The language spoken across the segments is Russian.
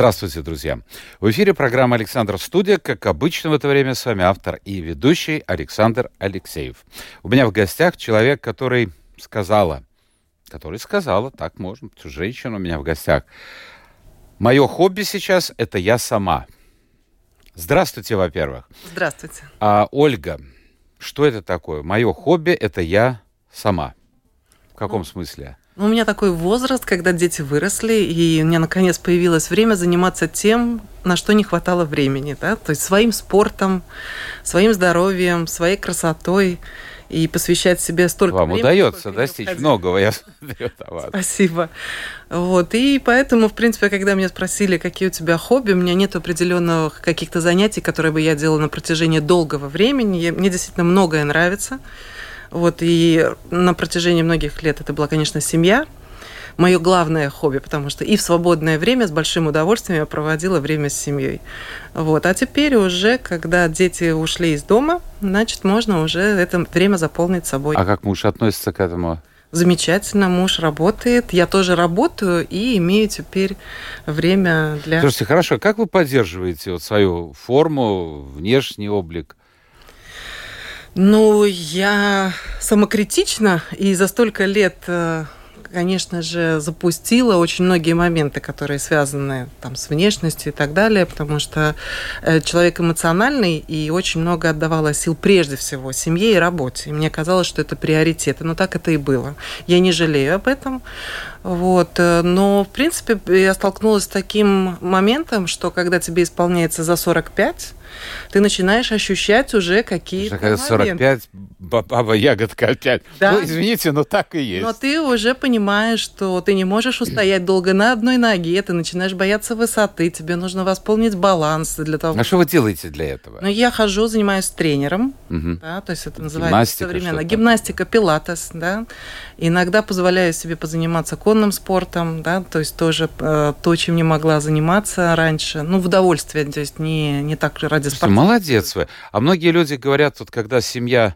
Здравствуйте, друзья. В эфире программа «Александр Студия». Как обычно в это время с вами автор и ведущий Александр Алексеев. У меня в гостях человек, который сказала, который сказала, так можно, женщина у меня в гостях. Мое хобби сейчас – это я сама. Здравствуйте, во-первых. Здравствуйте. А, Ольга, что это такое? Мое хобби – это я сама. В каком ну, смысле? У меня такой возраст, когда дети выросли, и у меня наконец появилось время заниматься тем, на что не хватало времени, да, то есть своим спортом, своим здоровьем, своей красотой и посвящать себе столько Вам времени. Вам удается достичь многого, я смотрю, Спасибо. Вот, и поэтому, в принципе, когда меня спросили, какие у тебя хобби, у меня нет определенных каких-то занятий, которые бы я делала на протяжении долгого времени. Мне действительно многое нравится. Вот, и на протяжении многих лет это была, конечно, семья, мое главное хобби, потому что и в свободное время с большим удовольствием я проводила время с семьей. Вот. А теперь уже, когда дети ушли из дома, значит, можно уже это время заполнить собой. А как муж относится к этому? Замечательно, муж работает, я тоже работаю и имею теперь время для... Слушайте, хорошо, как вы поддерживаете вот свою форму, внешний облик? Ну, я самокритична, и за столько лет, э, конечно же, запустила очень многие моменты, которые связаны там, с внешностью и так далее, потому что э, человек эмоциональный и очень много отдавала сил прежде всего семье и работе. И мне казалось, что это приоритеты, но так это и было. Я не жалею об этом. Вот. Э, но, в принципе, я столкнулась с таким моментом, что когда тебе исполняется за 45, ты начинаешь ощущать уже какие-то Когда 45, баба ягодка опять. Да? Ну, извините, но так и есть. Но ты уже понимаешь, что ты не можешь устоять долго на одной ноге, ты начинаешь бояться высоты, тебе нужно восполнить баланс для того. А что вы делаете для этого? Ну, я хожу, занимаюсь тренером, угу. да, то есть это называется Гимнастика, современно гимнастика, пилатес, да. Иногда позволяю себе позаниматься конным спортом, да, то есть тоже э, то, чем не могла заниматься раньше, ну, в удовольствие, то есть не, не так ради спорта. Молодец вы. А многие люди говорят, вот когда семья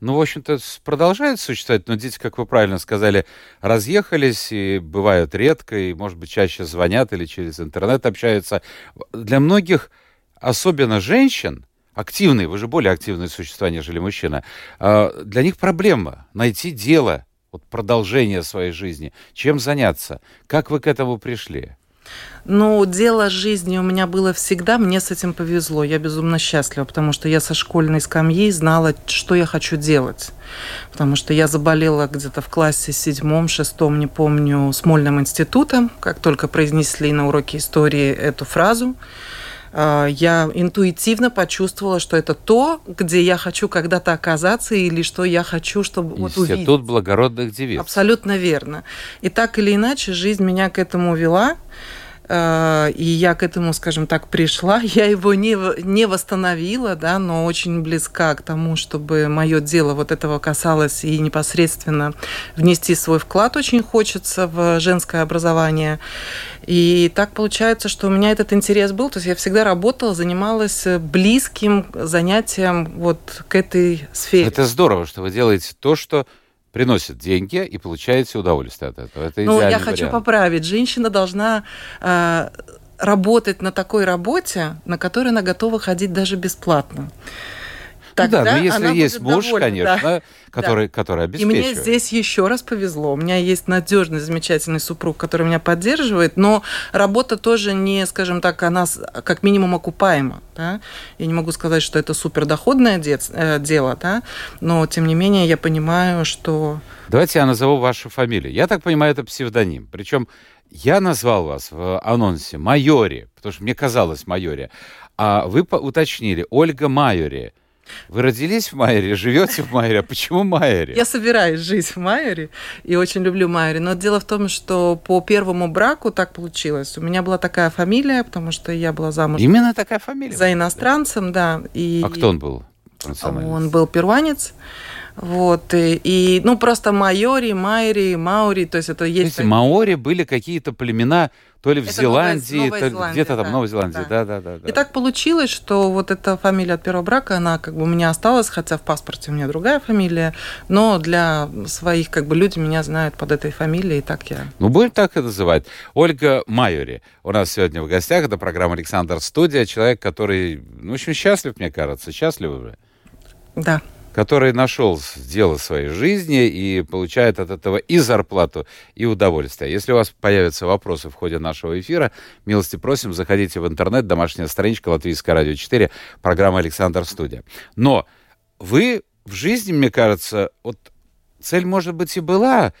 ну, в общем-то, продолжает существовать, но дети, как вы правильно сказали, разъехались и бывают редко, и, может быть, чаще звонят или через интернет общаются. Для многих, особенно женщин, активные, вы же более активные существа, нежели мужчина, а, для них проблема найти дело, вот продолжение своей жизни, чем заняться. Как вы к этому пришли? Ну, дело жизни у меня было всегда, мне с этим повезло, я безумно счастлива, потому что я со школьной скамьи знала, что я хочу делать. Потому что я заболела где-то в классе седьмом, шестом, не помню, Смольным институтом, как только произнесли на уроке истории эту фразу я интуитивно почувствовала, что это то, где я хочу когда-то оказаться, или что я хочу, чтобы вот увидеть. Институт благородных девиц. Абсолютно верно. И так или иначе жизнь меня к этому вела. Э, и я к этому, скажем так, пришла. Я его не, не восстановила, да, но очень близка к тому, чтобы мое дело вот этого касалось и непосредственно внести свой вклад очень хочется в женское образование. И так получается, что у меня этот интерес был, то есть я всегда работала, занималась близким занятием вот к этой сфере. Это здорово, что вы делаете то, что приносит деньги и получаете удовольствие от этого. Это ну, я вариант. хочу поправить. Женщина должна э, работать на такой работе, на которой она готова ходить даже бесплатно. Тогда ну да, но если есть муж, довольна, конечно, да. который, да. который обеспечивает. И мне здесь еще раз повезло. У меня есть надежный, замечательный супруг, который меня поддерживает, но работа тоже не, скажем так, она как минимум окупаема. Да? Я не могу сказать, что это супердоходное э, дело, да? но тем не менее я понимаю, что... Давайте я назову вашу фамилию. Я так понимаю, это псевдоним. Причем я назвал вас в анонсе Майори, потому что мне казалось Майори, а вы уточнили Ольга Майори. Вы родились в Майере, живете в Майере. А почему Майере? Я собираюсь жить в Майере и очень люблю Майере. Но дело в том, что по первому браку так получилось. У меня была такая фамилия, потому что я была замужем. Именно такая фамилия? За иностранцем, да. И... А кто он был? Он был перуанец. Вот, и, и, ну, просто майори, майри, маури, то есть это есть... Эти маори были какие-то племена, то ли в Это Зеландии, Новая- Новая то ли Зеландия, где-то там да, в Новой Зеландии. да. Да, да, да. да. И так получилось, что вот эта фамилия от первого брака, она как бы у меня осталась, хотя в паспорте у меня другая фамилия, но для своих как бы люди меня знают под этой фамилией, и так я... Ну, будем так и называть. Ольга Майори у нас сегодня в гостях. Это программа «Александр Студия». Человек, который, ну, в общем, счастлив, мне кажется. Счастлив уже. Да. Который нашел дело своей жизни и получает от этого и зарплату, и удовольствие. Если у вас появятся вопросы в ходе нашего эфира, милости просим, заходите в интернет, домашняя страничка Латвийское радио 4, программа «Александр Студия». Но вы в жизни, мне кажется, вот цель, может быть, и была,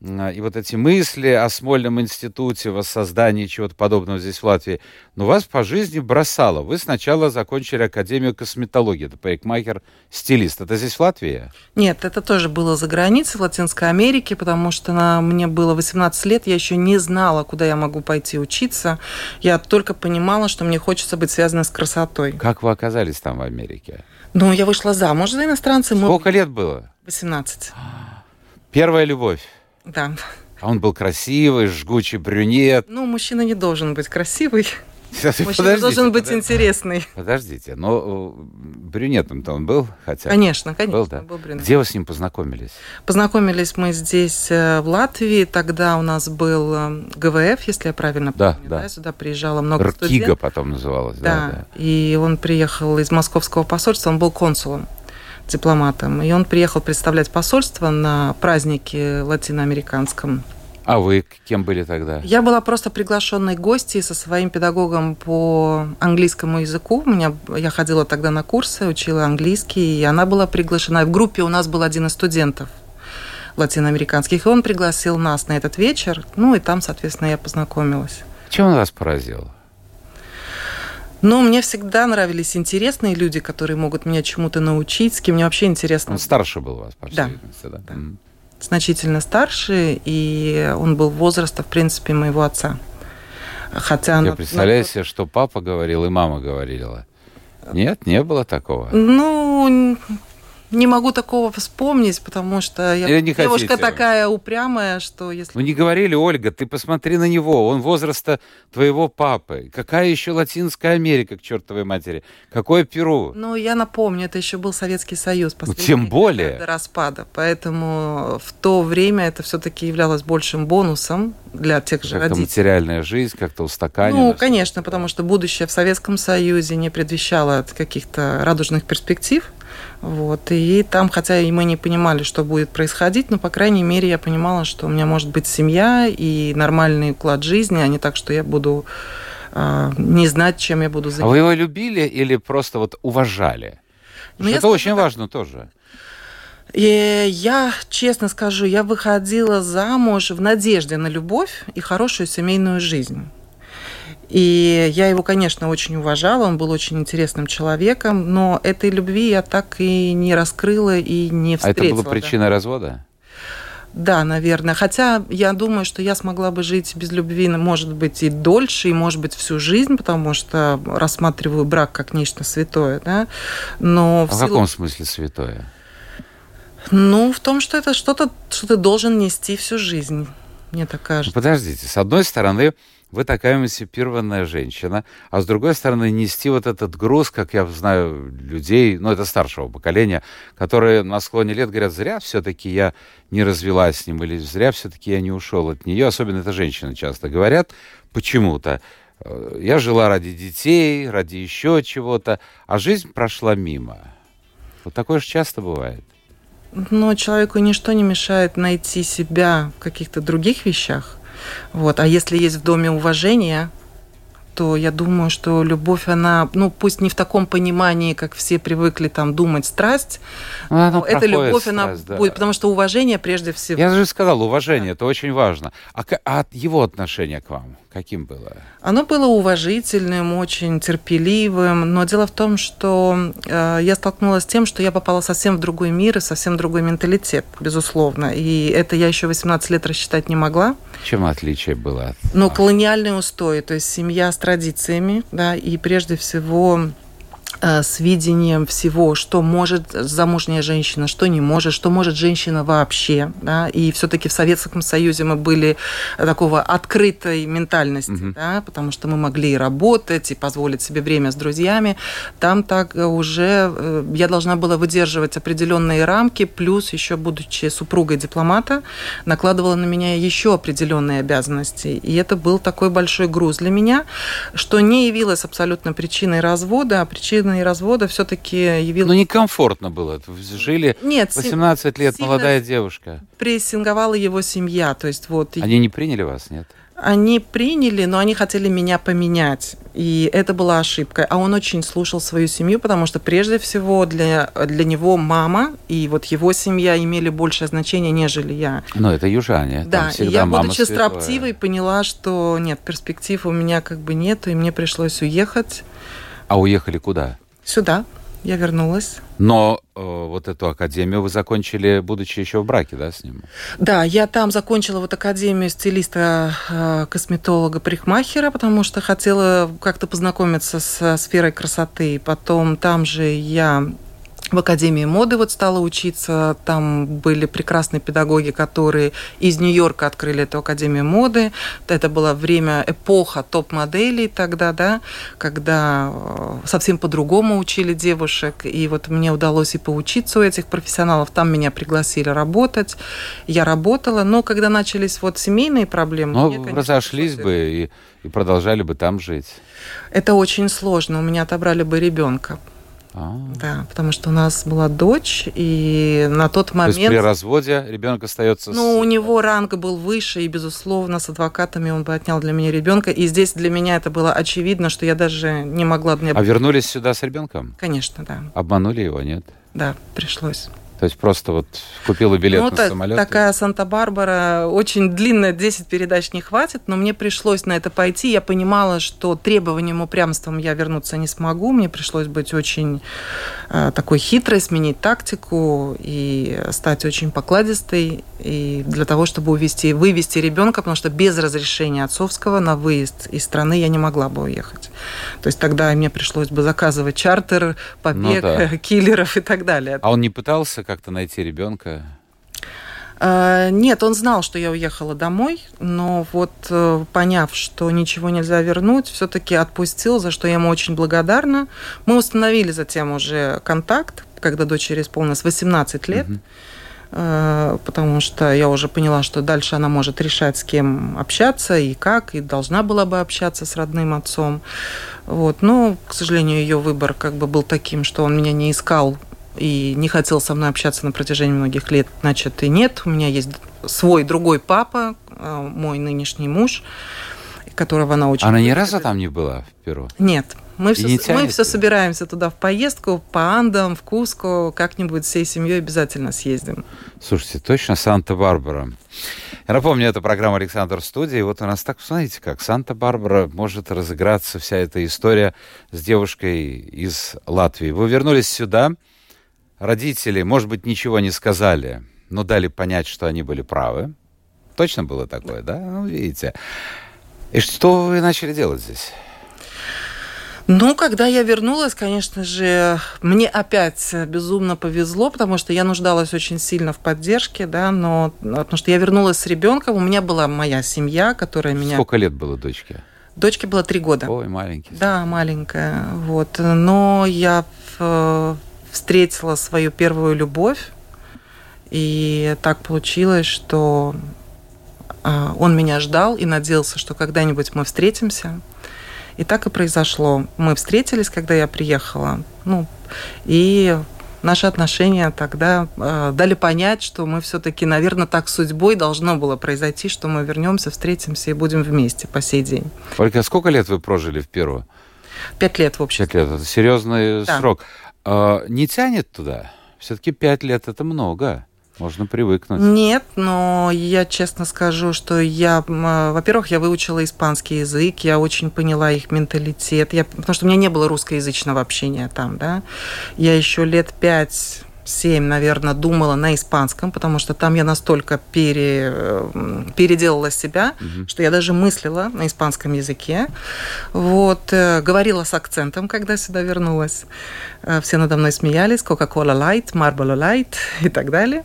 и вот эти мысли о Смольном институте, воссоздании чего-то подобного здесь в Латвии, но вас по жизни бросало. Вы сначала закончили Академию косметологии, это парикмахер, стилист. Это здесь в Латвии? Нет, это тоже было за границей, в Латинской Америке, потому что на, мне было 18 лет, я еще не знала, куда я могу пойти учиться. Я только понимала, что мне хочется быть связанной с красотой. Как вы оказались там в Америке? Но я вышла замуж за иностранца, мы... Сколько лет было? 18. Первая любовь. Да. А он был красивый, жгучий брюнет. Ну, мужчина не должен быть красивый. Сейчас, Мужчина подождите, должен быть подождите. интересный. Подождите, но э, брюнетом-то он был, хотя... Конечно, конечно. Был, да? был брюнет. Где вы с ним познакомились? Познакомились мы здесь, э, в Латвии. Тогда у нас был э, ГВФ, если я правильно Да, помню. да. Сюда приезжало много Ркига студентов. потом называлась, да, Да, да. и он приехал из московского посольства, он был консулом, дипломатом. И он приехал представлять посольство на празднике латиноамериканском. А вы кем были тогда? Я была просто приглашенной гостьей со своим педагогом по английскому языку. У меня, я ходила тогда на курсы, учила английский, и она была приглашена. В группе у нас был один из студентов латиноамериканских, и он пригласил нас на этот вечер. Ну, и там, соответственно, я познакомилась. Чем он вас поразил? Но мне всегда нравились интересные люди, которые могут меня чему-то научить, с кем мне вообще интересно. Он старше был вас, по всей Да. видимости, да? Да. М. Значительно старше, и он был возраста, в принципе, моего отца. Хотя Я на- представляю себе, что папа говорил и мама говорила. Нет, не было такого. Ну, не могу такого вспомнить, потому что я Или не девушка хотите? такая упрямая, что если... Ну не говорили, Ольга, ты посмотри на него, он возраста твоего папы. Какая еще Латинская Америка, к чертовой матери? Какое Перу? Ну, я напомню, это еще был Советский Союз. Ну, тем более. До распада. Поэтому в то время это все-таки являлось большим бонусом для тех же Как-то родителей. материальная жизнь, как-то устаканена. Ну, конечно, потому что будущее в Советском Союзе не предвещало каких-то радужных перспектив. Вот. И там, хотя и мы не понимали, что будет происходить, но, по крайней мере, я понимала, что у меня может быть семья и нормальный уклад жизни, а не так, что я буду а, не знать, чем я буду А заниматься. вы его любили или просто вот уважали? Ну, это скажу очень так. важно тоже. И я, честно скажу, я выходила замуж в надежде на любовь и хорошую семейную жизнь. И я его, конечно, очень уважала, он был очень интересным человеком, но этой любви я так и не раскрыла и не А встретила. это была да. причиной развода? Да, наверное. Хотя я думаю, что я смогла бы жить без любви, может быть, и дольше, и, может быть, всю жизнь, потому что рассматриваю брак как нечто святое, да. Но А в в силу- каком смысле святое? Ну, в том, что это что-то, что ты должен нести всю жизнь, мне так Ну, кажется. подождите, с одной стороны, вы такая эмансипированная женщина, а с другой стороны, нести вот этот груз, как я знаю, людей, ну, это старшего поколения, которые на склоне лет говорят, зря все-таки я не развелась с ним, или зря все-таки я не ушел от нее, особенно это женщины часто говорят почему-то. Э, Я жила ради детей, ради еще чего-то, а жизнь прошла мимо. Вот такое же часто бывает. Но человеку ничто не мешает найти себя в каких-то других вещах. Вот. А если есть в доме уважение, то я думаю, что любовь, она, ну, пусть не в таком понимании, как все привыкли там думать, страсть, Ну, она но эта любовь, она страсть, да. будет, потому что уважение прежде всего. Я же сказал, уважение, это очень важно. А, а его отношение к вам каким было? Оно было уважительным, очень терпеливым, но дело в том, что э, я столкнулась с тем, что я попала совсем в другой мир и совсем другой менталитет, безусловно. И это я еще 18 лет рассчитать не могла. Чем отличие было? от вас? колониальные устои, то есть семья с традициями, да, и прежде всего с видением всего, что может замужняя женщина, что не может, что может женщина вообще. Да? И все-таки в Советском Союзе мы были такого открытой ментальности, угу. да? потому что мы могли и работать, и позволить себе время с друзьями. Там так уже э, я должна была выдерживать определенные рамки, плюс еще будучи супругой дипломата, накладывала на меня еще определенные обязанности. И это был такой большой груз для меня, что не явилось абсолютно причиной развода, а причиной причиной развода все-таки явилась... Ну, некомфортно было. Жили Нет, 18 лет, молодая девушка. Прессинговала его семья, то есть вот... Они не приняли вас, нет? Они приняли, но они хотели меня поменять. И это была ошибка. А он очень слушал свою семью, потому что прежде всего для, для него мама и вот его семья имели большее значение, нежели я. Но это южане. Да, и я, будучи святое. строптивой, поняла, что нет, перспектив у меня как бы нет, и мне пришлось уехать. А уехали куда? Сюда. Я вернулась. Но э, вот эту академию вы закончили, будучи еще в браке, да, с ним? Да, я там закончила вот академию стилиста, э, косметолога, парикмахера, потому что хотела как-то познакомиться со сферой красоты. Потом там же я в Академии моды вот стала учиться. Там были прекрасные педагоги, которые из Нью-Йорка открыли эту Академию моды. Это было время, эпоха топ-моделей тогда, да, когда э, совсем по-другому учили девушек. И вот мне удалось и поучиться у этих профессионалов. Там меня пригласили работать. Я работала. Но когда начались вот семейные проблемы... Ну, мне, конечно, разошлись бы и, и продолжали бы там жить. Это очень сложно. У меня отобрали бы ребенка. А. Да, потому что у нас была дочь, и на тот момент... То есть при разводе ребенок остается... Ну, с... у него ранг был выше, и, безусловно, с адвокатами он бы отнял для меня ребенка. И здесь для меня это было очевидно, что я даже не могла... А вернулись сюда с ребенком? Конечно, да. Обманули его, нет? Да, пришлось. То есть просто вот купила билет ну, на так, самолет? Такая Санта-Барбара, очень длинная, 10 передач не хватит, но мне пришлось на это пойти. Я понимала, что требованием, упрямством я вернуться не смогу. Мне пришлось быть очень э, такой хитрой, сменить тактику и стать очень покладистой. И для того, чтобы увести, вывести ребенка, потому что без разрешения отцовского на выезд из страны я не могла бы уехать. То есть тогда мне пришлось бы заказывать чартер, побег, ну, да. киллеров и так далее. А он не пытался как-то найти ребенка? А, нет, он знал, что я уехала домой, но вот э, поняв, что ничего нельзя вернуть, все-таки отпустил, за что я ему очень благодарна. Мы установили затем уже контакт, когда дочери исполнилось 18 лет. Угу потому что я уже поняла, что дальше она может решать, с кем общаться и как, и должна была бы общаться с родным отцом. Вот. Но, к сожалению, ее выбор как бы был таким, что он меня не искал и не хотел со мной общаться на протяжении многих лет, значит, и нет. У меня есть свой другой папа, э, мой нынешний муж, которого она очень... Она ни разу там не была в Перу? Нет. Мы все, мы все собираемся туда в поездку, по Андам, в Куско, как-нибудь всей семьей обязательно съездим. Слушайте, точно Санта-Барбара. Я напомню, это программа «Александр Студия». И вот у нас так, смотрите, как Санта-Барбара может разыграться вся эта история с девушкой из Латвии. Вы вернулись сюда, родители, может быть, ничего не сказали, но дали понять, что они были правы. Точно было такое, да? Ну, видите. И что вы начали делать здесь? Ну, когда я вернулась, конечно же, мне опять безумно повезло, потому что я нуждалась очень сильно в поддержке, да, но потому что я вернулась с ребенком, у меня была моя семья, которая меня... Сколько лет было дочке? Дочке было три года. Ой, маленький. Да, маленькая. Вот. Но я встретила свою первую любовь, и так получилось, что а, он меня ждал и надеялся, что когда-нибудь мы встретимся. И так и произошло. Мы встретились, когда я приехала. Ну, и наши отношения тогда э, дали понять, что мы все-таки, наверное, так судьбой должно было произойти, что мы вернемся, встретимся и будем вместе по сей день. Ольга, сколько лет вы прожили в Перу? Пять лет в общем. Пять лет. Это серьезный да. срок. А, не тянет туда? Все-таки пять лет это много. Можно привыкнуть. Нет, но я честно скажу, что я, а, во-первых, я выучила испанский язык, я очень поняла их менталитет, я, потому что у меня не было русскоязычного общения там, да. Я еще лет пять 7, наверное, думала на испанском, потому что там я настолько пере, э, переделала себя, угу. что я даже мыслила на испанском языке. Вот, э, говорила с акцентом, когда сюда вернулась. Э, все надо мной смеялись. Coca-Cola Light, Marlboro Light и так далее.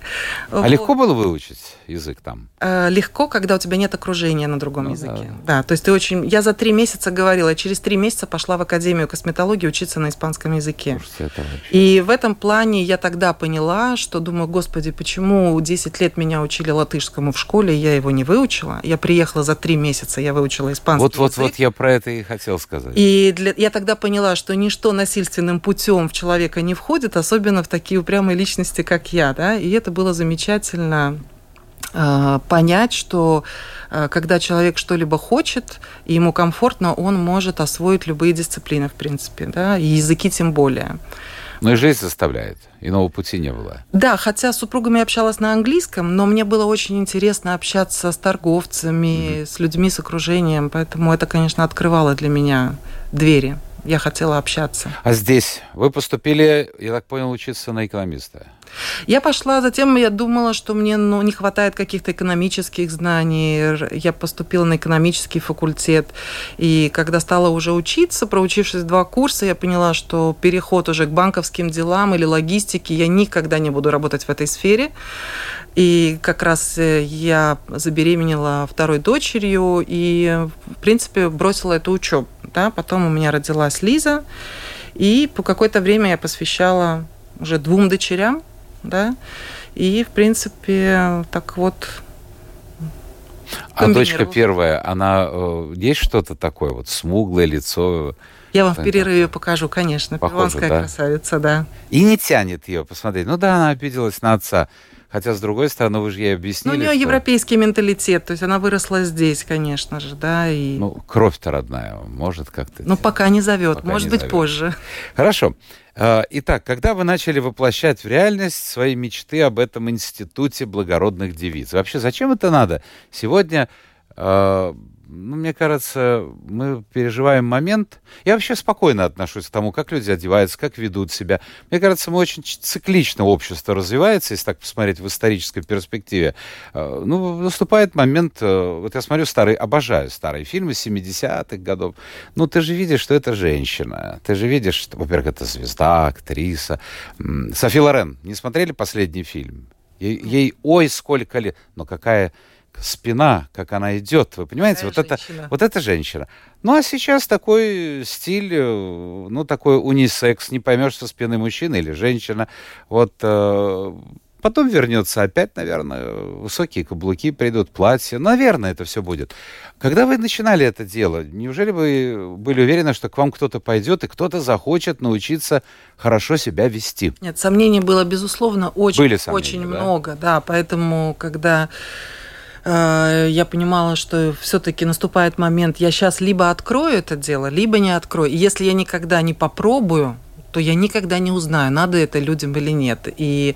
А вот. легко было выучить язык там? Легко, когда у тебя нет окружения на другом ну, языке. Да. да, то есть ты очень... Я за три месяца говорила, через три месяца пошла в Академию косметологии учиться на испанском языке. Слушайте, это вообще... И в этом плане я тогда поняла, что думаю, господи, почему 10 лет меня учили латышскому в школе, я его не выучила. Я приехала за три месяца, я выучила испанский Вот, вот, вот я про это и хотел сказать. И для... я тогда поняла, что ничто насильственным путем в человека не входит, особенно в такие упрямые личности, как я, да, и это было замечательно э, понять, что э, когда человек что-либо хочет, и ему комфортно, он может освоить любые дисциплины, в принципе, да, и языки тем более. Но и жизнь заставляет. Иного пути не было. Да, хотя с супругами общалась на английском, но мне было очень интересно общаться с торговцами, mm-hmm. с людьми, с окружением. Поэтому это, конечно, открывало для меня двери. Я хотела общаться. А здесь вы поступили, я так понял, учиться на экономиста? Я пошла, затем я думала, что мне ну, не хватает каких-то экономических знаний. Я поступила на экономический факультет. И когда стала уже учиться, проучившись два курса, я поняла, что переход уже к банковским делам или логистике, я никогда не буду работать в этой сфере. И как раз э, я забеременела второй дочерью и, в принципе, бросила эту учебу. Да? Потом у меня родилась Лиза, и по какое-то время я посвящала уже двум дочерям, да, и, в принципе, так вот а дочка первая, она э, есть что-то такое, вот смуглое лицо? Я вам в перерыве покажу, конечно. Похоже, да? красавица, да. И не тянет ее посмотреть. Ну да, она обиделась на отца. Хотя, с другой стороны, вы же ей объяснили, Ну, у нее что... европейский менталитет, то есть она выросла здесь, конечно же, да, и... Ну, кровь-то родная, может как-то... Ну, пока не зовет, пока может не быть, зовет. позже. Хорошо. А, итак, когда вы начали воплощать в реальность свои мечты об этом институте благородных девиц? Вообще, зачем это надо? Сегодня а, ну, мне кажется, мы переживаем момент. Я вообще спокойно отношусь к тому, как люди одеваются, как ведут себя. Мне кажется, мы очень циклично общество развивается, если так посмотреть в исторической перспективе. Э, ну, наступает момент, э, вот я смотрю старые, обожаю старые фильмы 70-х годов. Ну, ты же видишь, что это женщина. Ты же видишь, что, во-первых, это звезда, актриса. Софи Лорен, не смотрели последний фильм? Ей, ей ой, сколько лет. Но какая спина, как она идет, вы понимаете, вот это, вот эта женщина. Ну, а сейчас такой стиль, э, ну, такой унисекс, не поймешь, со спины мужчина или женщина. Вот э, потом вернется опять, наверное, высокие каблуки придут, платья. Наверное, это все будет. Когда вы начинали это дело, неужели вы были уверены, что к вам кто-то пойдет и кто-то захочет научиться хорошо себя вести? Нет, сомнений было, безусловно, очень, Были сомнения, очень да? много, да. Поэтому, когда Э, я понимала, что все-таки наступает момент, я сейчас либо открою это дело, либо не открою. И если я никогда не попробую, то я никогда не узнаю, надо это людям или нет. И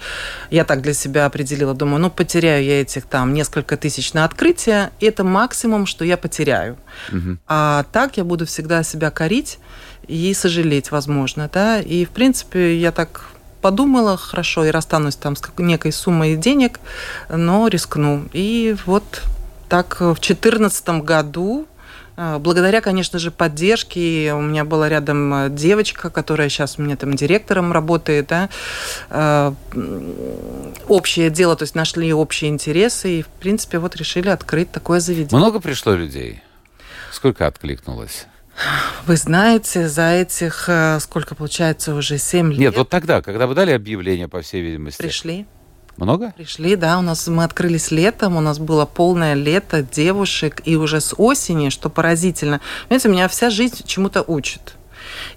я так для себя определила, думаю, ну, потеряю я этих там несколько тысяч на открытие, это максимум, что я потеряю. Угу. А так я буду всегда себя корить и сожалеть, возможно, да. И, в принципе, я так подумала, хорошо, и расстанусь там с некой суммой денег, но рискну. И вот так в 2014 году э, Благодаря, конечно же, поддержке, у меня была рядом э, девочка, которая сейчас у меня там директором работает, да, э, общее дело, то есть нашли общие интересы и, в принципе, вот решили открыть такое заведение. Много пришло людей? Сколько откликнулось? Вы знаете, за этих, э, сколько получается, уже 7 лет... Нет, вот тогда, когда вы дали объявление, по всей видимости. Пришли. Много? Пришли, да. У нас мы открылись летом, у нас было полное лето девушек, и уже с осени, что поразительно. Понимаете, меня вся жизнь чему-то учит.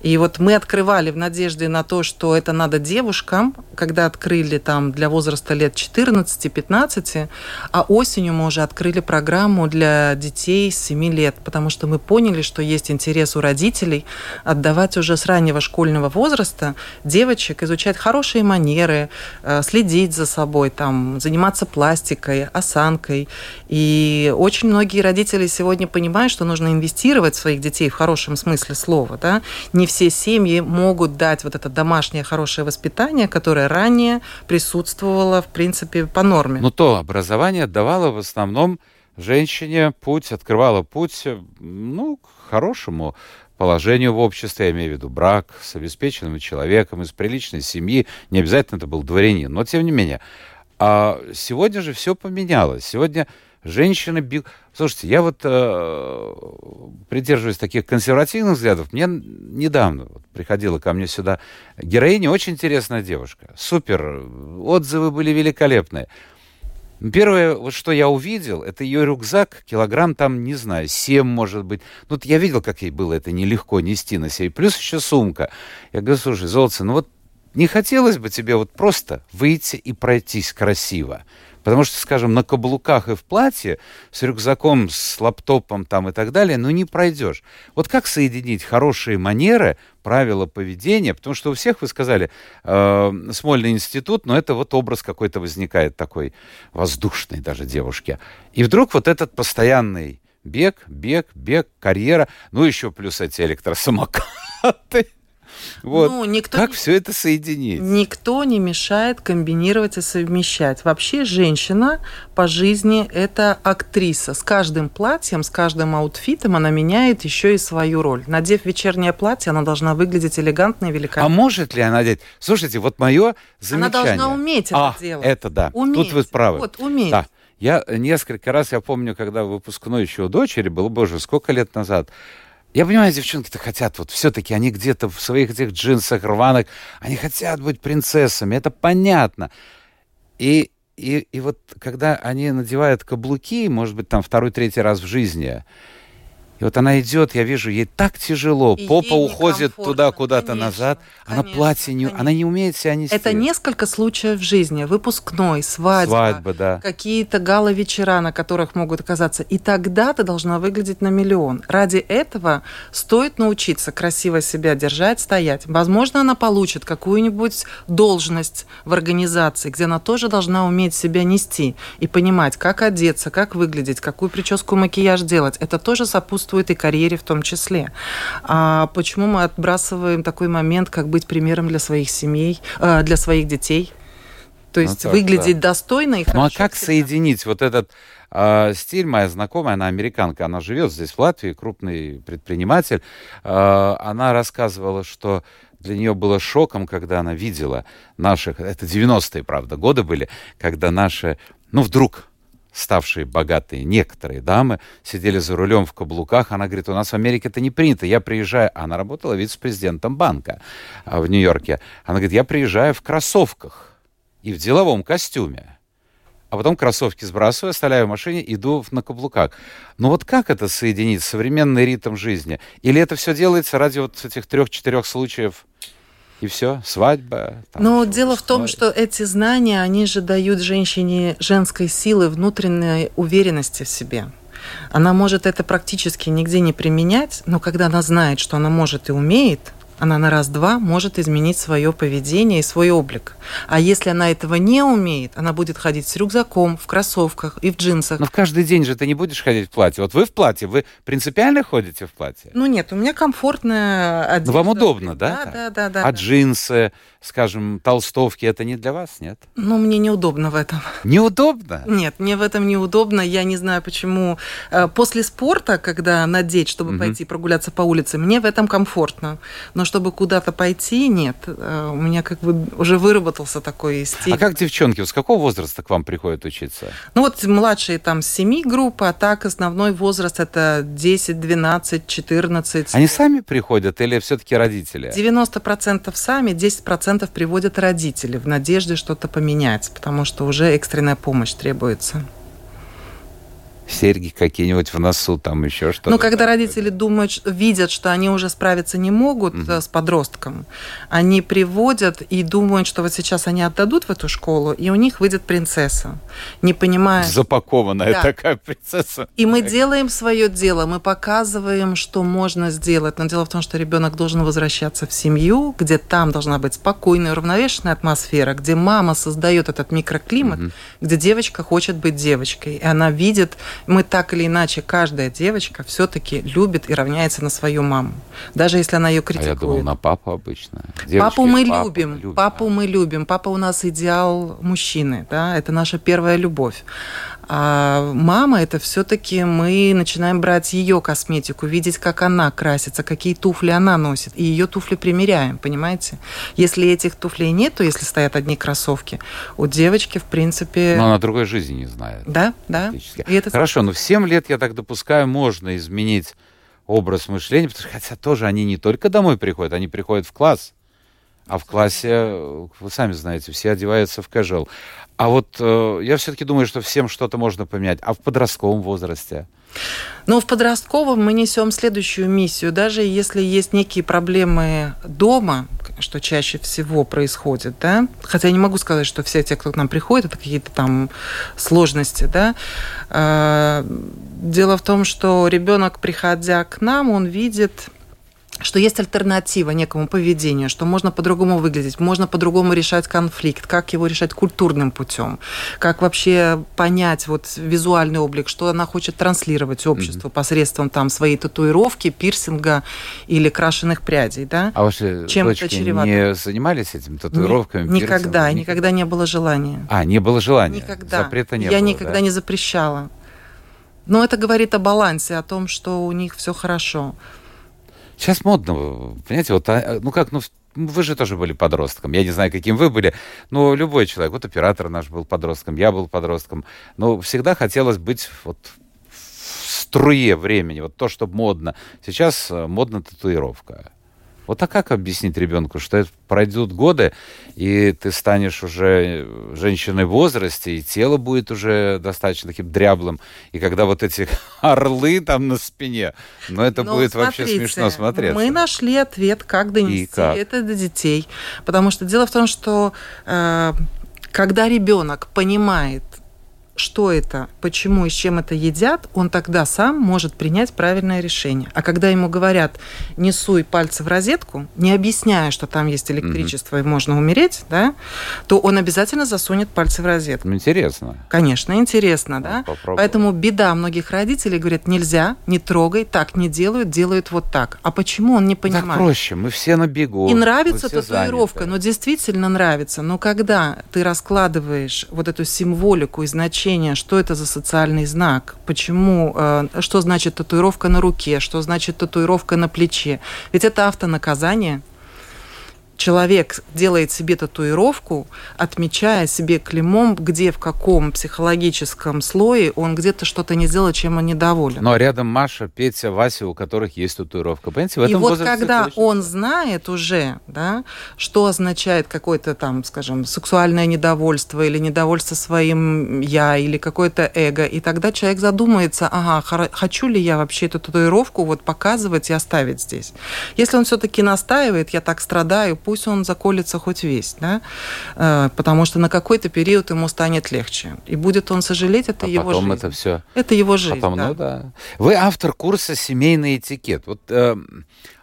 И вот мы открывали в надежде на то, что это надо девушкам, когда открыли там для возраста лет 14-15, а осенью мы уже открыли программу для детей с 7 лет, потому что мы поняли, что есть интерес у родителей отдавать уже с раннего школьного возраста девочек, изучать хорошие манеры, э, следить за собой, там, заниматься пластикой, осанкой. И очень многие родители сегодня понимают, что нужно инвестировать в своих детей в хорошем смысле слова, да, не все семьи могут дать вот это домашнее хорошее воспитание, которое ранее присутствовало, в принципе, по норме. Но то образование давало в основном женщине путь, открывало путь, ну, к хорошему положению в обществе, я имею в виду брак с обеспеченным человеком из приличной семьи, не обязательно это был дворянин, но тем не менее. А сегодня же все поменялось. Сегодня женщины бьют... Слушайте, я вот э, придерживаюсь таких консервативных взглядов. Мне недавно вот, приходила ко мне сюда героиня, очень интересная девушка. Супер, отзывы были великолепные. Первое, вот что я увидел, это ее рюкзак, килограмм там, не знаю, 7, может быть. Ну, я видел, как ей было это нелегко нести на себе. Плюс еще сумка. Я говорю, слушай, Золотце, ну вот не хотелось бы тебе вот просто выйти и пройтись красиво. Потому что, скажем, на каблуках и в платье, с рюкзаком, с лаптопом там и так далее, ну не пройдешь. Вот как соединить хорошие манеры, правила поведения? Потому что у всех, вы сказали, э, Смольный институт, но это вот образ какой-то возникает такой воздушной даже девушки. И вдруг вот этот постоянный бег, бег, бег, карьера, ну еще плюс эти электросамокаты. Вот. Ну, никто как не... все это соединить? Никто не мешает комбинировать и совмещать. Вообще женщина по жизни это актриса. С каждым платьем, с каждым аутфитом она меняет еще и свою роль. Надев вечернее платье, она должна выглядеть элегантно и великолепно. А может ли она надеть? Слушайте, вот мое замечание. Она должна уметь это а, делать. это да. Уметь. Тут вы правы. Вот, уметь. Да. Я несколько раз, я помню, когда выпускной еще у дочери был, боже, сколько лет назад, я понимаю, девчонки-то хотят, вот все-таки они где-то в своих этих джинсах рваных, они хотят быть принцессами, это понятно. И, и, и вот когда они надевают каблуки, может быть, там второй-третий раз в жизни, и вот она идет, я вижу, ей так тяжело, и попа уходит туда куда-то назад, конечно, она платье не, она не умеет себя нести. Это несколько случаев в жизни, выпускной, свадьба, свадьба да. какие-то гала-вечера, на которых могут оказаться, и тогда ты должна выглядеть на миллион. Ради этого стоит научиться красиво себя держать, стоять. Возможно, она получит какую-нибудь должность в организации, где она тоже должна уметь себя нести и понимать, как одеться, как выглядеть, какую прическу, макияж делать. Это тоже сопутствует сопутствует и карьере в том числе. А почему мы отбрасываем такой момент, как быть примером для своих семей, э, для своих детей? То есть ну, выглядеть да. достойно и Ну а как всегда. соединить вот этот э, стиль? Моя знакомая, она американка, она живет здесь в Латвии, крупный предприниматель. Э, она рассказывала, что для нее было шоком, когда она видела наших, это 90-е, правда, годы были, когда наши, ну вдруг ставшие богатые некоторые дамы сидели за рулем в каблуках. Она говорит, у нас в Америке это не принято. Я приезжаю... Она работала вице-президентом банка а, в Нью-Йорке. Она говорит, я приезжаю в кроссовках и в деловом костюме. А потом кроссовки сбрасываю, оставляю в машине, иду на каблуках. Но вот как это соединить, современный ритм жизни? Или это все делается ради вот этих трех-четырех случаев и все, свадьба. Но дело в том, что эти знания, они же дают женщине женской силы, внутренней уверенности в себе. Она может это практически нигде не применять, но когда она знает, что она может и умеет, она на раз-два может изменить свое поведение и свой облик. А если она этого не умеет, она будет ходить с рюкзаком, в кроссовках и в джинсах. Но в каждый день же ты не будешь ходить в платье. Вот вы в платье, вы принципиально ходите в платье? Ну нет, у меня комфортная одежда. Ну, вам удобно, да? Да, да, да. да а да. джинсы, скажем, толстовки, это не для вас, нет? Ну, мне неудобно в этом. Неудобно? Нет, мне в этом неудобно. Я не знаю, почему. Э, после спорта, когда надеть, чтобы угу. пойти прогуляться по улице, мне в этом комфортно. Но чтобы куда-то пойти, нет. Э, у меня как бы уже выработался такой стиль. А как девчонки, с какого возраста к вам приходят учиться? Ну вот младшие там с 7 группы, а так основной возраст это 10, 12, 14. Они сами приходят или все-таки родители? 90% сами, 10% процентов приводят родители в надежде что-то поменять, потому что уже экстренная помощь требуется серьги какие-нибудь в носу, там еще что-то. Ну, когда родители думают, видят, что они уже справиться не могут угу. с подростком, они приводят и думают, что вот сейчас они отдадут в эту школу, и у них выйдет принцесса, не понимая... Запакованная да. такая принцесса. И мы делаем свое дело, мы показываем, что можно сделать. Но дело в том, что ребенок должен возвращаться в семью, где там должна быть спокойная, уравновешенная атмосфера, где мама создает этот микроклимат, угу. где девочка хочет быть девочкой, и она видит Мы так или иначе, каждая девочка все-таки любит и равняется на свою маму. Даже если она ее критикует. А я думал, на папу обычно. Девочки, папу мы папу любим. любим. Папу мы любим. Папа у нас идеал мужчины. Да? Это наша первая любовь. А мама это все-таки мы начинаем брать ее косметику, видеть, как она красится, какие туфли она носит, и ее туфли примеряем, понимаете? Если этих туфлей нет, то если стоят одни кроссовки, у девочки, в принципе... Но она другой жизни не знает. Да, да. И это... Хорошо, но в 7 лет, я так допускаю, можно изменить образ мышления, потому что, хотя тоже они не только домой приходят, они приходят в класс. А в классе, вы сами знаете, все одеваются в casual. А вот э, я все-таки думаю, что всем что-то можно поменять. А в подростковом возрасте? Ну, в подростковом мы несем следующую миссию. Даже если есть некие проблемы дома, что чаще всего происходит, да, хотя я не могу сказать, что все те, кто к нам приходит, это какие-то там сложности, да. Э, дело в том, что ребенок, приходя к нам, он видит что есть альтернатива некому поведению, что можно по-другому выглядеть, можно по-другому решать конфликт, как его решать культурным путем, как вообще понять вот визуальный облик, что она хочет транслировать обществу mm-hmm. посредством там своей татуировки, пирсинга или крашеных прядей, да? А ваши Чем дочки не занимались этим татуировками? Ни, никогда, никогда не было желания. А, не было желания? Никогда. Запрета не Я было, никогда да? не запрещала. Но это говорит о балансе, о том, что у них все хорошо. Сейчас модно, понимаете, вот, а, ну как, ну вы же тоже были подростком. Я не знаю, каким вы были, но любой человек, вот оператор наш был подростком, я был подростком. Но всегда хотелось быть вот в струе времени, вот то, что модно. Сейчас э, модна татуировка. Вот а как объяснить ребенку, что это пройдут годы, и ты станешь уже женщиной в возрасте, и тело будет уже достаточно таким дряблым, и когда вот эти орлы там на спине, ну это Но будет смотрите, вообще смешно смотреть. Мы нашли ответ, как донести как? это до детей, потому что дело в том, что э, когда ребенок понимает, что это, почему и с чем это едят, он тогда сам может принять правильное решение. А когда ему говорят, не суй пальцы в розетку, не объясняя, что там есть электричество mm-hmm. и можно умереть, да, то он обязательно засунет пальцы в розетку. Ну, интересно. Конечно, интересно, да. Попробуем. Поэтому беда многих родителей говорят, нельзя, не трогай, так не делают, делают вот так. А почему он не понимает? Так проще, мы все на бегу. И нравится татуировка, заняты. но действительно нравится. Но когда ты раскладываешь вот эту символику и значение что это за социальный знак, почему, э, что значит татуировка на руке, что значит татуировка на плече. Ведь это автонаказание человек делает себе татуировку, отмечая себе клеймом, где, в каком психологическом слое он где-то что-то не сделал, чем он недоволен. Но рядом Маша, Петя, Вася, у которых есть татуировка. Понимаете, в этом И вот когда он знает уже, да, что означает какое-то там, скажем, сексуальное недовольство или недовольство своим я, или какое-то эго, и тогда человек задумается, ага, хочу ли я вообще эту татуировку вот показывать и оставить здесь. Если он все-таки настаивает, я так страдаю, пусть он заколется хоть весь, да, э, потому что на какой-то период ему станет легче. И будет он сожалеть, это а его потом жизнь. это все. Это его жизнь, потом, да. Ну, да. Вы автор курса «Семейный этикет». Вот э,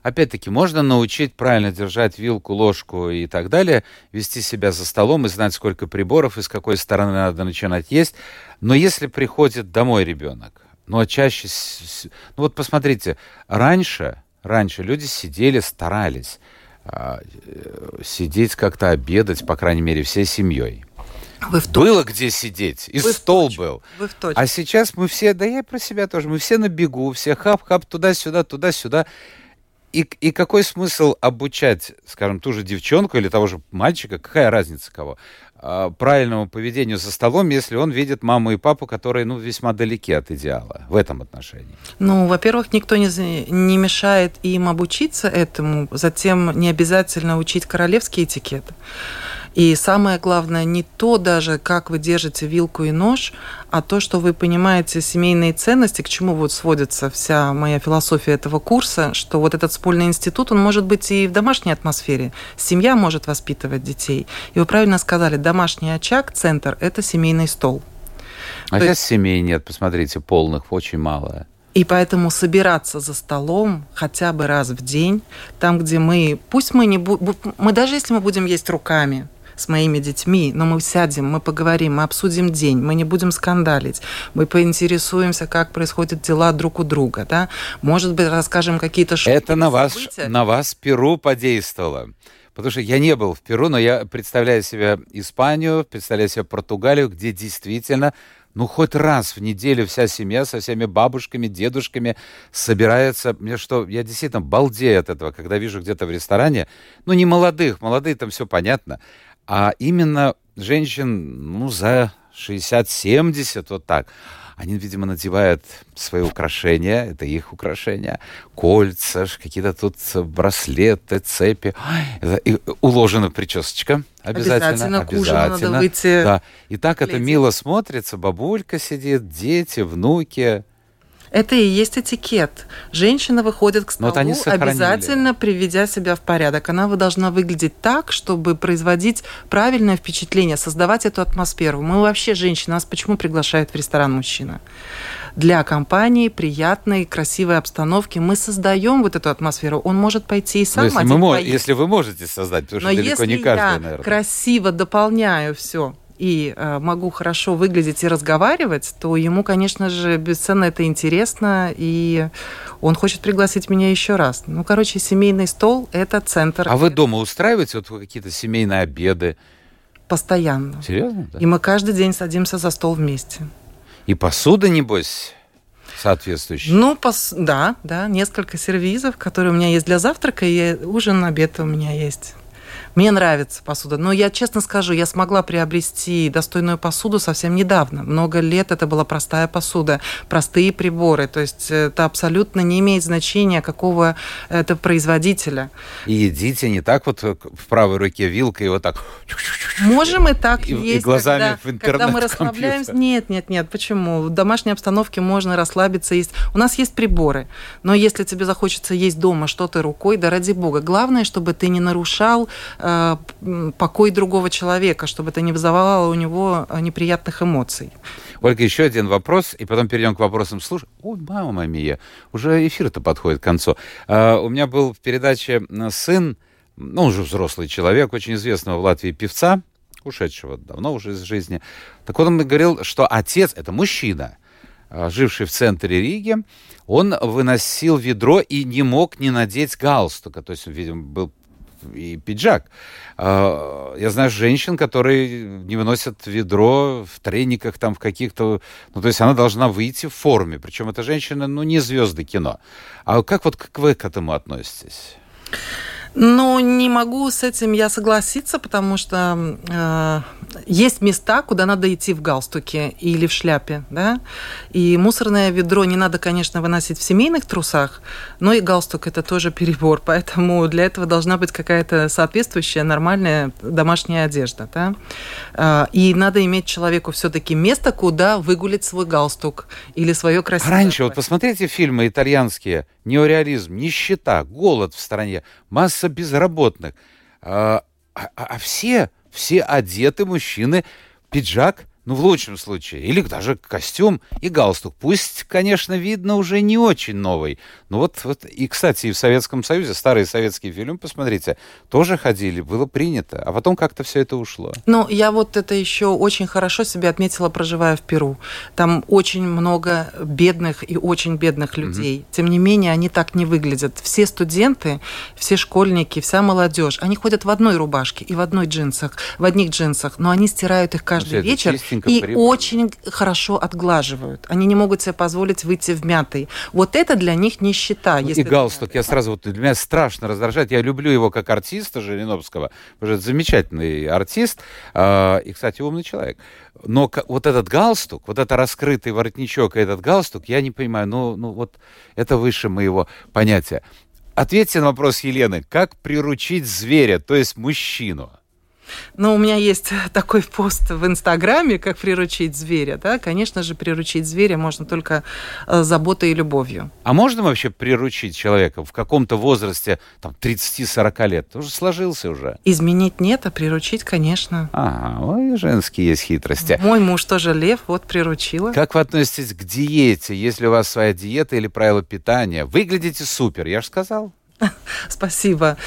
опять-таки, можно научить правильно держать вилку, ложку и так далее, вести себя за столом и знать, сколько приборов и с какой стороны надо начинать есть. Но если приходит домой ребенок, ну, а чаще... Ну, вот посмотрите, раньше, раньше люди сидели, старались. А, э, сидеть как-то обедать, по крайней мере, всей семьей. Вы в Было где сидеть, и Вы стол был. Вы в точку. А сейчас мы все, да я про себя тоже, мы все на бегу, все хап-хап туда-сюда, туда-сюда. И, и какой смысл обучать, скажем, ту же девчонку или того же мальчика, какая разница кого, а, правильному поведению за столом, если он видит маму и папу, которые ну, весьма далеки от идеала в этом отношении? Ну, во-первых, никто не, не мешает им обучиться этому, затем не обязательно учить королевский этикет. И самое главное не то даже, как вы держите вилку и нож, а то, что вы понимаете семейные ценности, к чему вот сводится вся моя философия этого курса, что вот этот спольный институт, он может быть и в домашней атмосфере. Семья может воспитывать детей. И вы правильно сказали, домашний очаг, центр – это семейный стол. А то сейчас есть... семей нет, посмотрите, полных очень мало. И поэтому собираться за столом хотя бы раз в день, там, где мы, пусть мы не будем, мы даже если мы будем есть руками, с моими детьми, но мы сядем, мы поговорим, мы обсудим день, мы не будем скандалить, мы поинтересуемся, как происходят дела друг у друга, да, может быть, расскажем какие-то шутки. Это на вас, на вас Перу подействовало. Потому что я не был в Перу, но я представляю себе Испанию, представляю себе Португалию, где действительно ну, хоть раз в неделю вся семья со всеми бабушками, дедушками собирается. Мне что, я действительно балдею от этого, когда вижу где-то в ресторане, ну, не молодых, молодые там все понятно, а именно женщин, ну, за 60-70, вот так. Они, видимо, надевают свои украшения, это их украшения, кольца, какие-то тут браслеты, цепи. И уложена причесочка. Обязательно. Обязательно, к ужину надо выйти. Да. И так это мило смотрится. Бабулька сидит, дети, внуки. Это и есть этикет. Женщина выходит к столу, обязательно приведя себя в порядок. Она должна выглядеть так, чтобы производить правильное впечатление, создавать эту атмосферу. Мы вообще женщины, нас почему приглашают в ресторан мужчина? Для компании приятной, красивой обстановки мы создаем вот эту атмосферу. Он может пойти и сам если, мы, если вы можете создать, потому что Но далеко не каждый, я наверное. красиво дополняю все и э, могу хорошо выглядеть и разговаривать, то ему, конечно же, бесценно это интересно, и он хочет пригласить меня еще раз. Ну, короче, семейный стол – это центр. А вы дома устраиваете вот какие-то семейные обеды? Постоянно. Серьезно? Да? И мы каждый день садимся за стол вместе. И посуда, небось, соответствующая? Ну, пос... да, да, несколько сервизов, которые у меня есть для завтрака, и ужин, обед у меня есть. Мне нравится посуда. Но я честно скажу, я смогла приобрести достойную посуду совсем недавно. Много лет это была простая посуда, простые приборы. То есть это абсолютно не имеет значения, какого это производителя. И едите не так вот в правой руке вилкой и вот так... Можем и так и, есть. И глазами когда, в интернет Когда мы расслабляемся... Нет, нет, нет. Почему? В домашней обстановке можно расслабиться. Есть... У нас есть приборы. Но если тебе захочется есть дома что-то рукой, да ради бога. Главное, чтобы ты не нарушал покой другого человека, чтобы это не вызывало у него э, неприятных эмоций. Ольга, еще один вопрос, и потом перейдем к вопросам слуш. Ой, мама мия, уже эфир-то подходит к концу. Uh, у меня был в передаче сын, ну, уже взрослый человек, очень известного в Латвии певца, ушедшего давно уже из жизни. Так вот он говорил, что отец, это мужчина, живший в центре Риги, он выносил ведро и не мог не надеть галстука. То есть, видимо, был и пиджак. А, я знаю женщин, которые не выносят ведро в трениках, там, в каких-то... Ну, то есть она должна выйти в форме. Причем эта женщина, ну, не звезды кино. А как вот как вы к этому относитесь? Ну, не могу с этим я согласиться, потому что э, есть места, куда надо идти в галстуке или в шляпе, да, и мусорное ведро не надо, конечно, выносить в семейных трусах, но и галстук это тоже перебор, поэтому для этого должна быть какая-то соответствующая нормальная домашняя одежда, да, э, и надо иметь человеку все-таки место, куда выгулить свой галстук или свое красивое. Раньше, вот посмотрите фильмы итальянские, неореализм, нищета, голод в стране, масса безработных. А, а, а все, все одеты мужчины, пиджак – ну, в лучшем случае. Или даже костюм и галстук. Пусть, конечно, видно уже не очень новый. Но вот, вот и, кстати, и в Советском Союзе, старые советские фильмы, посмотрите, тоже ходили, было принято. А потом как-то все это ушло. Ну, я вот это еще очень хорошо себе отметила, проживая в Перу. Там очень много бедных и очень бедных людей. Mm-hmm. Тем не менее, они так не выглядят. Все студенты, все школьники, вся молодежь, они ходят в одной рубашке и в одной джинсах, в одних джинсах, но они стирают их каждый вечер и прибыль. очень хорошо отглаживают. Они не могут себе позволить выйти в мятый. Вот это для них нищета. Ну, и галстук. Я сразу, вот для меня страшно раздражает. Я люблю его как артиста Жириновского. Потому что замечательный артист. А, и, кстати, умный человек. Но вот этот галстук, вот это раскрытый воротничок и этот галстук, я не понимаю, ну, ну вот это выше моего понятия. Ответьте на вопрос Елены. Как приручить зверя, то есть мужчину? Но у меня есть такой пост в Инстаграме, как приручить зверя. Да? Конечно же, приручить зверя можно только э, заботой и любовью. А можно вообще приручить человека в каком-то возрасте, там, 30-40 лет? Уже сложился уже. Изменить нет, а приручить, конечно. А, ой, женские есть хитрости. Мой муж тоже лев, вот приручила. Как вы относитесь к диете? Если у вас своя диета или правила питания? Выглядите супер, я же сказал. Спасибо.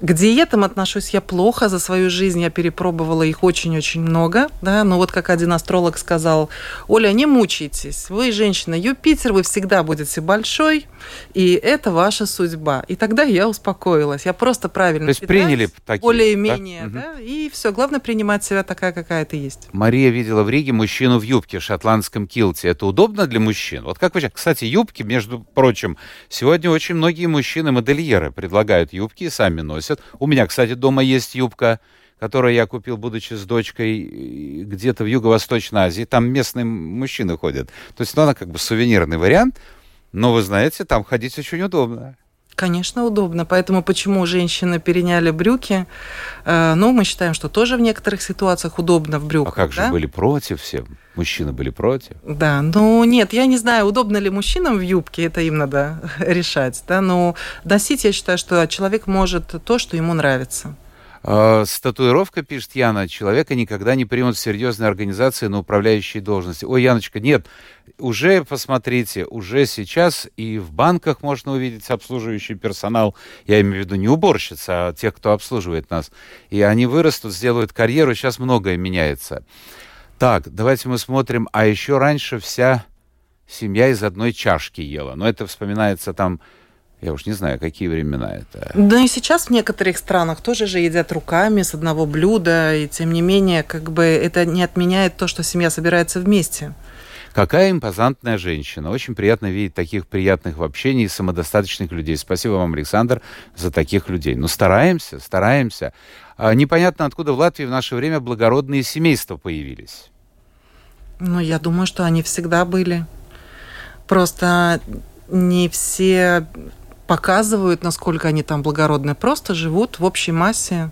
К диетам отношусь я плохо. За свою жизнь я перепробовала их очень-очень много. Да? Но вот как один астролог сказал, Оля, не мучайтесь. Вы женщина Юпитер, вы всегда будете большой, и это ваша судьба. И тогда я успокоилась. Я просто правильно То есть приняли такие, более-менее, да? да? И все. Главное принимать себя такая, какая ты есть. Мария видела в Риге мужчину в юбке, шотландском килте. Это удобно для мужчин? Вот как вы... Кстати, юбки, между прочим, сегодня очень многие мужчины модельеры предлагают юбки и сами носят. У меня, кстати, дома есть юбка, которую я купил, будучи с дочкой где-то в Юго-Восточной Азии. Там местные мужчины ходят. То есть ну, она как бы сувенирный вариант, но вы знаете, там ходить очень удобно. Конечно, удобно. Поэтому почему женщины переняли брюки? Э, ну, мы считаем, что тоже в некоторых ситуациях удобно в брюках. А как да? же были против все? Мужчины были против? Да, ну нет, я не знаю, удобно ли мужчинам в юбке, это им надо решать. Да? Но носить, я считаю, что человек может то, что ему нравится. А, с татуировкой, пишет Яна, человека никогда не примут в серьезной организации на управляющей должности. Ой, Яночка, нет, уже посмотрите, уже сейчас и в банках можно увидеть обслуживающий персонал, я имею в виду не уборщица, а тех, кто обслуживает нас. И они вырастут, сделают карьеру, сейчас многое меняется. Так, давайте мы смотрим, а еще раньше вся семья из одной чашки ела. Но это вспоминается там я уж не знаю, какие времена это. Да и сейчас в некоторых странах тоже же едят руками с одного блюда, и тем не менее, как бы это не отменяет то, что семья собирается вместе. Какая импозантная женщина. Очень приятно видеть таких приятных в общении самодостаточных людей. Спасибо вам, Александр, за таких людей. Но стараемся, стараемся. А непонятно, откуда в Латвии в наше время благородные семейства появились. Ну, я думаю, что они всегда были. Просто не все показывают, насколько они там благородные, просто живут в общей массе.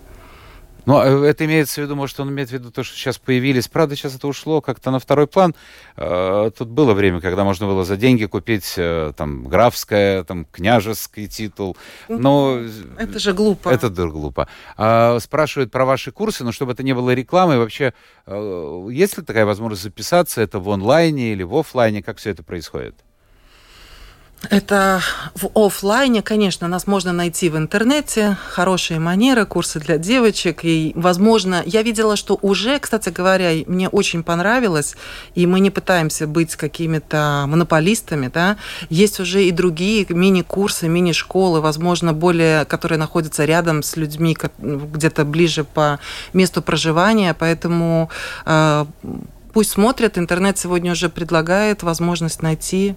Но э, это имеется в виду, может, он имеет в виду то, что сейчас появились. Правда, сейчас это ушло как-то на второй план. Э, тут было время, когда можно было за деньги купить э, там графское, там княжеский титул. Но это же глупо. Это да, глупо. А, спрашивают про ваши курсы, но чтобы это не было рекламой, вообще есть ли такая возможность записаться? Это в онлайне или в офлайне? Как все это происходит? Это в офлайне, конечно, нас можно найти в интернете, хорошие манеры, курсы для девочек, и, возможно, я видела, что уже, кстати говоря, мне очень понравилось, и мы не пытаемся быть какими-то монополистами, да, есть уже и другие мини-курсы, мини-школы, возможно, более, которые находятся рядом с людьми, где-то ближе по месту проживания, поэтому э, пусть смотрят, интернет сегодня уже предлагает возможность найти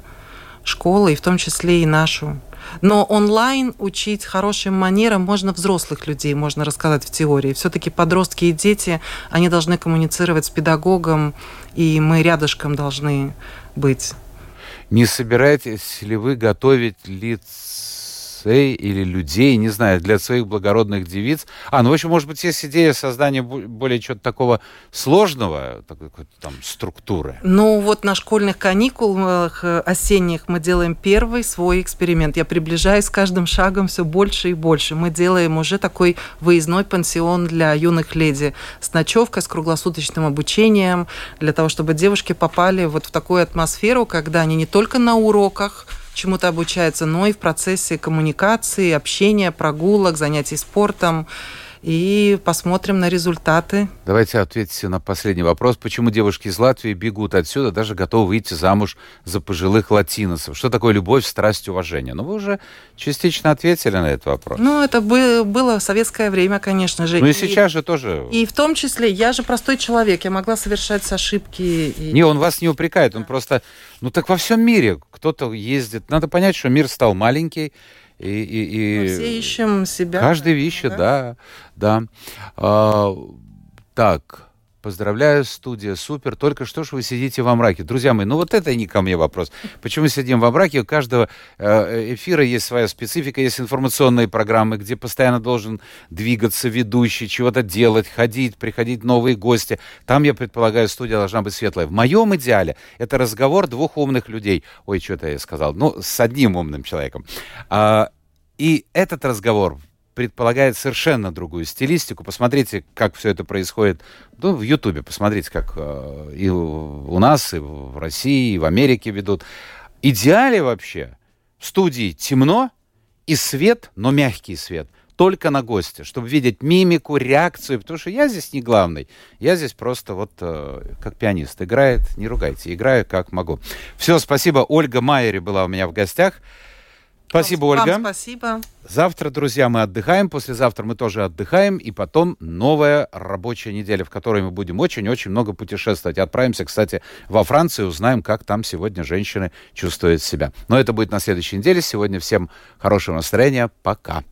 школы, и в том числе и нашу. Но онлайн учить хорошим манерам можно взрослых людей, можно рассказать в теории. Все-таки подростки и дети, они должны коммуницировать с педагогом, и мы рядышком должны быть. Не собираетесь ли вы готовить лиц лицей или людей, не знаю, для своих благородных девиц. А, ну, в общем, может быть, есть идея создания более чего-то такого сложного, такой, там, структуры? Ну, вот на школьных каникулах э, осенних мы делаем первый свой эксперимент. Я приближаюсь с каждым шагом все больше и больше. Мы делаем уже такой выездной пансион для юных леди с ночевкой, с круглосуточным обучением, для того, чтобы девушки попали вот в такую атмосферу, когда они не только на уроках, чему-то обучается, но и в процессе коммуникации, общения, прогулок, занятий спортом и посмотрим на результаты. Давайте ответите на последний вопрос. Почему девушки из Латвии бегут отсюда, даже готовы выйти замуж за пожилых латиносов? Что такое любовь, страсть, уважение? Ну, вы уже частично ответили на этот вопрос. Ну, это было в советское время, конечно же. Ну и, и сейчас же тоже. И в том числе, я же простой человек, я могла совершать ошибки. И... Не, он вас не упрекает, он просто... Ну, так во всем мире кто-то ездит. Надо понять, что мир стал маленький, и, и, и... Мы все ищем себя. Каждый ищет, да, да. да. А, так, Поздравляю, студия супер. Только что ж вы сидите во мраке. Друзья мои, ну вот это не ко мне вопрос. Почему сидим во мраке? У каждого э, эфира есть своя специфика, есть информационные программы, где постоянно должен двигаться ведущий, чего-то делать, ходить, приходить новые гости. Там, я предполагаю, студия должна быть светлая. В моем идеале это разговор двух умных людей. Ой, что-то я сказал. Ну, с одним умным человеком. А, и этот разговор предполагает совершенно другую стилистику. Посмотрите, как все это происходит ну, в Ютубе. Посмотрите, как э, и у нас, и в России, и в Америке ведут. Идеале вообще в студии темно, и свет, но мягкий свет, только на госте, чтобы видеть мимику, реакцию, потому что я здесь не главный. Я здесь просто вот э, как пианист. Играет, не ругайте, играю как могу. Все, спасибо. Ольга Майери была у меня в гостях. Спасибо, Вам Ольга. спасибо. Завтра, друзья, мы отдыхаем, послезавтра мы тоже отдыхаем, и потом новая рабочая неделя, в которой мы будем очень-очень много путешествовать. Отправимся, кстати, во Францию, узнаем, как там сегодня женщины чувствуют себя. Но это будет на следующей неделе. Сегодня всем хорошего настроения. Пока.